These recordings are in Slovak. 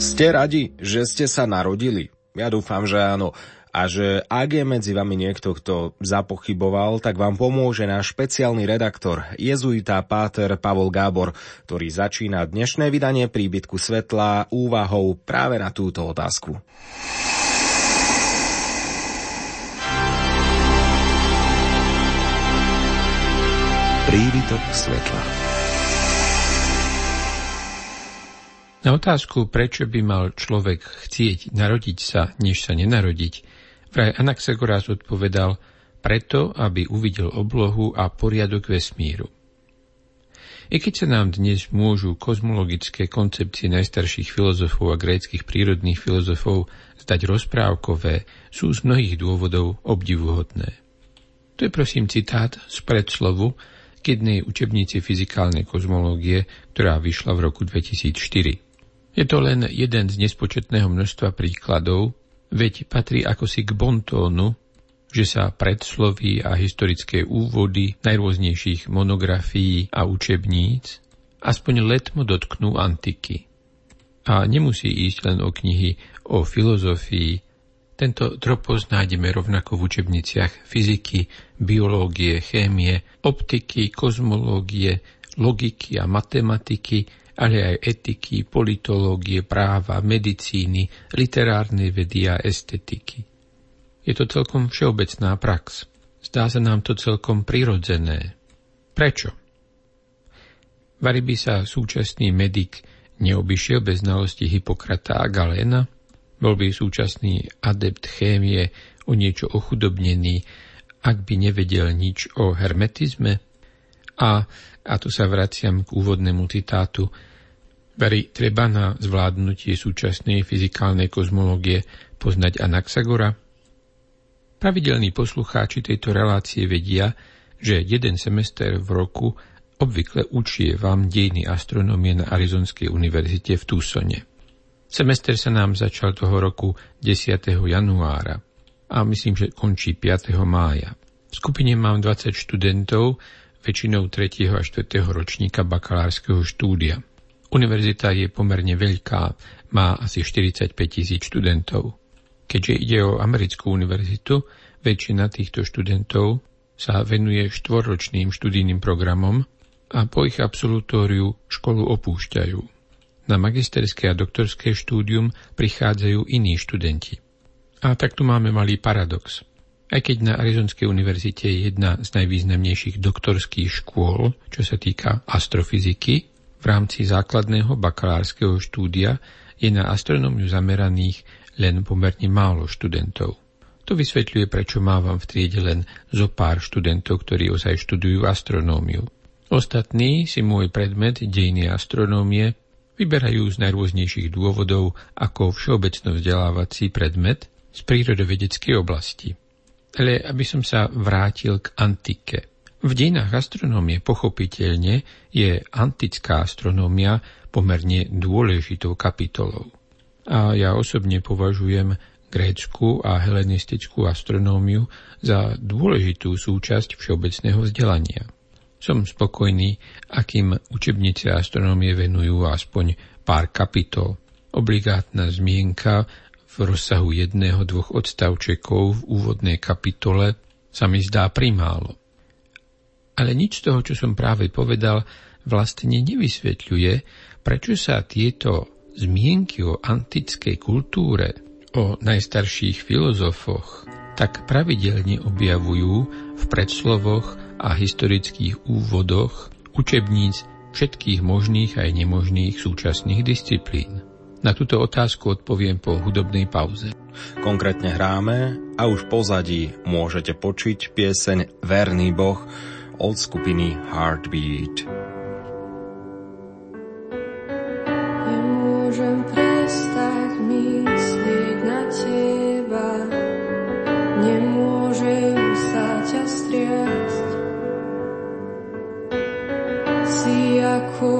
Ste radi, že ste sa narodili? Ja dúfam, že áno. A že ak je medzi vami niekto, kto zapochyboval, tak vám pomôže náš špeciálny redaktor, jezuita Páter Pavol Gábor, ktorý začína dnešné vydanie príbytku svetla úvahou práve na túto otázku. Príbytok svetla. Na otázku, prečo by mal človek chcieť narodiť sa, než sa nenarodiť, vraj Anaxagoras odpovedal, preto, aby uvidel oblohu a poriadok vesmíru. I keď sa nám dnes môžu kozmologické koncepcie najstarších filozofov a gréckých prírodných filozofov zdať rozprávkové, sú z mnohých dôvodov obdivuhodné. To je prosím citát z predslovu k jednej učebnici fyzikálnej kozmológie, ktorá vyšla v roku 2004. Je to len jeden z nespočetného množstva príkladov, veď patrí ako si k bontónu, že sa predsloví a historické úvody najrôznejších monografií a učebníc aspoň letmo dotknú antiky. A nemusí ísť len o knihy o filozofii, tento tropos nájdeme rovnako v učebniciach fyziky, biológie, chémie, optiky, kozmológie, logiky a matematiky, ale aj etiky, politológie, práva, medicíny, literárnej vedy a estetiky. Je to celkom všeobecná prax. Zdá sa nám to celkom prirodzené. Prečo? Vary by sa súčasný medik neobyšiel bez znalosti Hipokrata a Galéna? Bol by súčasný adept chémie o niečo ochudobnený, ak by nevedel nič o hermetizme? A, a tu sa vraciam k úvodnému citátu, Veri treba na zvládnutie súčasnej fyzikálnej kozmológie poznať Anaxagora? Pravidelní poslucháči tejto relácie vedia, že jeden semester v roku obvykle vám dejiny astronómie na Arizonskej univerzite v Tucsone. Semester sa nám začal toho roku 10. januára a myslím, že končí 5. mája. V skupine mám 20 študentov, väčšinou 3. a 4. ročníka bakalárskeho štúdia. Univerzita je pomerne veľká, má asi 45 tisíc študentov. Keďže ide o americkú univerzitu, väčšina týchto študentov sa venuje štvorročným študijným programom a po ich absolutóriu školu opúšťajú. Na magisterské a doktorské štúdium prichádzajú iní študenti. A tak tu máme malý paradox. Aj keď na Arizonskej univerzite je jedna z najvýznamnejších doktorských škôl, čo sa týka astrofyziky, v rámci základného bakalárskeho štúdia je na astronómiu zameraných len pomerne málo študentov. To vysvetľuje, prečo mávam v triede len zo pár študentov, ktorí ozaj študujú astronómiu. Ostatní si môj predmet dejiny astronómie vyberajú z najrôznejších dôvodov ako všeobecno vzdelávací predmet z prírodovedeckej oblasti. Ale aby som sa vrátil k antike. V dejinách astronómie pochopiteľne je antická astronómia pomerne dôležitou kapitolou. A ja osobne považujem grécku a helenistickú astronómiu za dôležitú súčasť všeobecného vzdelania. Som spokojný, akým učebnice astronómie venujú aspoň pár kapitol. Obligátna zmienka v rozsahu jedného, dvoch odstavčekov v úvodnej kapitole sa mi zdá primálo. Ale nič z toho, čo som práve povedal, vlastne nevysvetľuje, prečo sa tieto zmienky o antickej kultúre, o najstarších filozofoch, tak pravidelne objavujú v predslovoch a historických úvodoch učebníc všetkých možných aj nemožných súčasných disciplín. Na túto otázku odpoviem po hudobnej pauze. Konkrétne hráme a už pozadí môžete počuť pieseň Verný Boh, od skupiny Heartbeat. Nemôžem teba, nemôžem sa ťa striasť. Si ako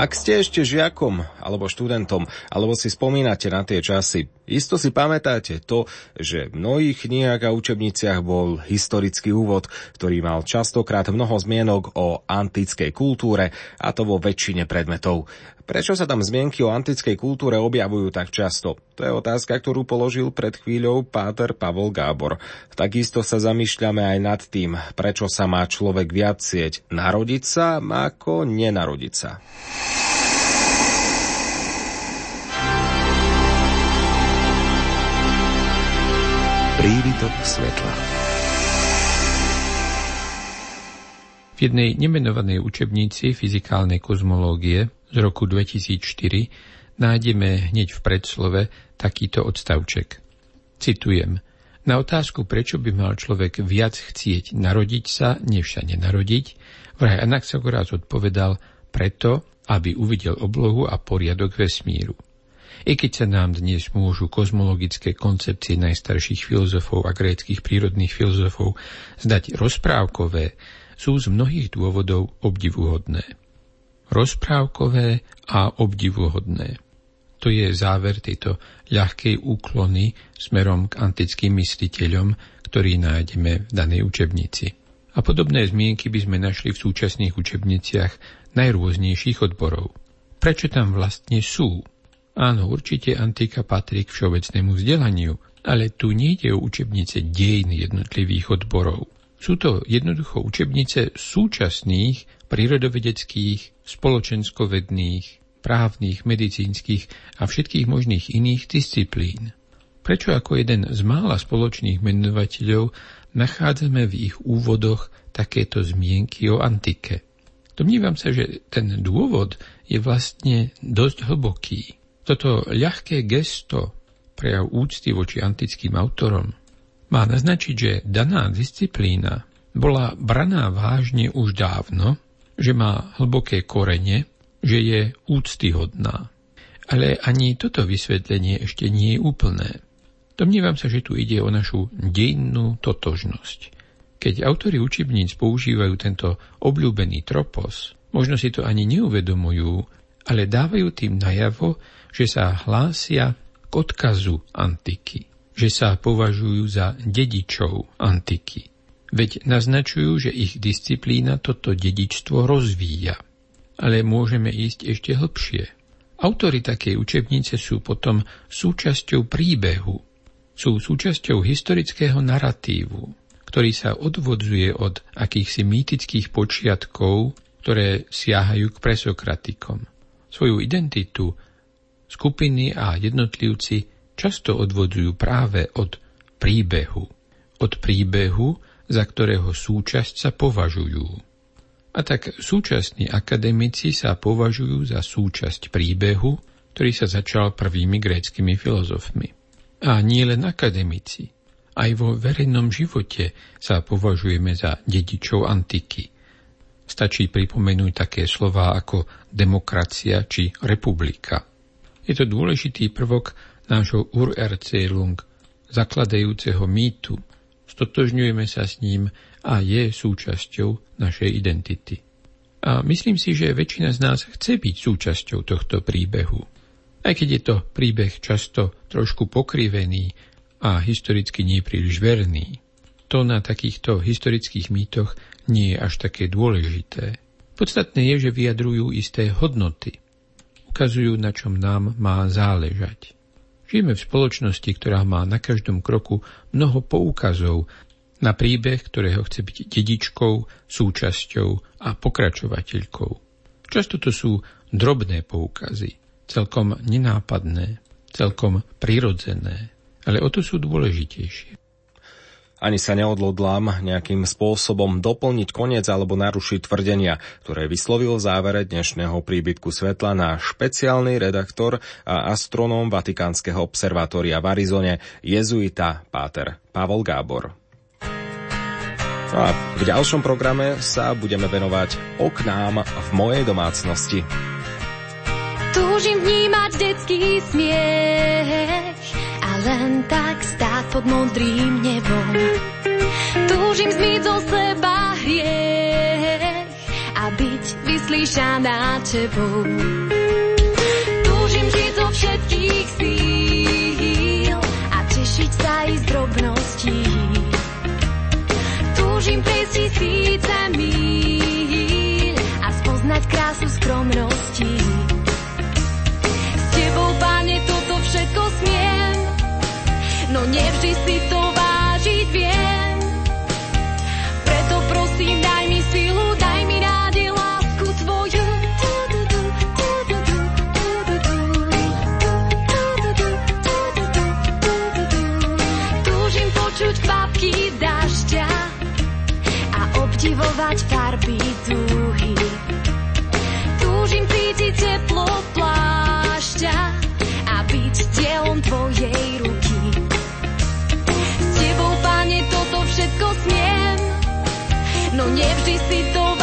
Ak ste ešte žiakom alebo študentom, alebo si spomínate na tie časy, isto si pamätáte to, že v mnohých knihách a učebniciach bol historický úvod, ktorý mal častokrát mnoho zmienok o antickej kultúre, a to vo väčšine predmetov. Prečo sa tam zmienky o antickej kultúre objavujú tak často? To je otázka, ktorú položil pred chvíľou páter Pavol Gábor. Takisto sa zamýšľame aj nad tým, prečo sa má človek viac sieť narodiť sa ako nenarodiť sa. Prívitok svetla. V jednej nemenovanej učebnici fyzikálnej kozmológie z roku 2004 nájdeme hneď v predslove takýto odstavček. Citujem. Na otázku, prečo by mal človek viac chcieť narodiť sa, než sa nenarodiť, vraj Anaxagoras odpovedal preto, aby uvidel oblohu a poriadok vesmíru. I keď sa nám dnes môžu kozmologické koncepcie najstarších filozofov a gréckých prírodných filozofov zdať rozprávkové, sú z mnohých dôvodov obdivuhodné. Rozprávkové a obdivuhodné. To je záver tejto ľahkej úklony smerom k antickým mysliteľom, ktorý nájdeme v danej učebnici. A podobné zmienky by sme našli v súčasných učebniciach najrôznejších odborov. Prečo tam vlastne sú? Áno, určite antika patrí k všeobecnému vzdelaniu, ale tu nejde o učebnice dejin jednotlivých odborov. Sú to jednoducho učebnice súčasných prírodovedeckých, spoločenskovedných, právnych, medicínskych a všetkých možných iných disciplín. Prečo ako jeden z mála spoločných menovateľov nachádzame v ich úvodoch takéto zmienky o antike? Domnívam sa, že ten dôvod je vlastne dosť hlboký. Toto ľahké gesto, prejav úcty voči antickým autorom, má naznačiť, že daná disciplína bola braná vážne už dávno, že má hlboké korene, že je úctyhodná. Ale ani toto vysvetlenie ešte nie je úplné. Domnievam sa, že tu ide o našu dejinnú totožnosť. Keď autori učebníc používajú tento obľúbený tropos, možno si to ani neuvedomujú, ale dávajú tým najavo, že sa hlásia k odkazu antiky, že sa považujú za dedičov antiky. Veď naznačujú, že ich disciplína toto dedičstvo rozvíja. Ale môžeme ísť ešte hlbšie. Autory takej učebnice sú potom súčasťou príbehu, sú súčasťou historického naratívu, ktorý sa odvodzuje od akýchsi mýtických počiatkov, ktoré siahajú k presokratikom. Svoju identitu skupiny a jednotlivci často odvodzujú práve od príbehu. Od príbehu, za ktorého súčasť sa považujú. A tak súčasní akademici sa považujú za súčasť príbehu, ktorý sa začal prvými gréckými filozofmi. A nie len akademici. Aj vo verejnom živote sa považujeme za dedičov antiky. Stačí pripomenúť také slova ako demokracia či republika. Je to dôležitý prvok nášho Urerzählung, zakladajúceho mýtu. Stotožňujeme sa s ním a je súčasťou našej identity. A myslím si, že väčšina z nás chce byť súčasťou tohto príbehu. Aj keď je to príbeh často trošku pokrivený a historicky nie príliš verný, to na takýchto historických mýtoch nie je až také dôležité. Podstatné je, že vyjadrujú isté hodnoty. Ukazujú, na čom nám má záležať. Žijeme v spoločnosti, ktorá má na každom kroku mnoho poukazov na príbeh, ktorého chce byť dedičkou, súčasťou a pokračovateľkou. Často to sú drobné poukazy, celkom nenápadné, celkom prirodzené, ale o to sú dôležitejšie. Ani sa neodlodlám nejakým spôsobom doplniť koniec alebo narušiť tvrdenia, ktoré vyslovil v závere dnešného príbytku svetla na špeciálny redaktor a astronóm Vatikánskeho observatória v Arizone, jezuita Páter Pavol Gábor. No a v ďalšom programe sa budeme venovať oknám v mojej domácnosti. Túžim vnímať detský smiech len tak stáť pod modrým nebom. Túžim zmyť zo seba hriech a byť vyslíšaná tebou. Túžim žiť zo všetkých síl a tešiť sa i z drobností túžim prejsť tisíce míľ a spoznať krásu skromnosti. S tebou, páne, toto všetko smiem, no nevždy si to vážiť viem. Preto prosím, daj mi silu, daj mi nádej, lásku tvoju. Túžim počuť kvapky dažďa a obdivovať farby dúhy. Túžim cítiť teplo plášťa a byť dielom tvojej ruky. No nevždy si to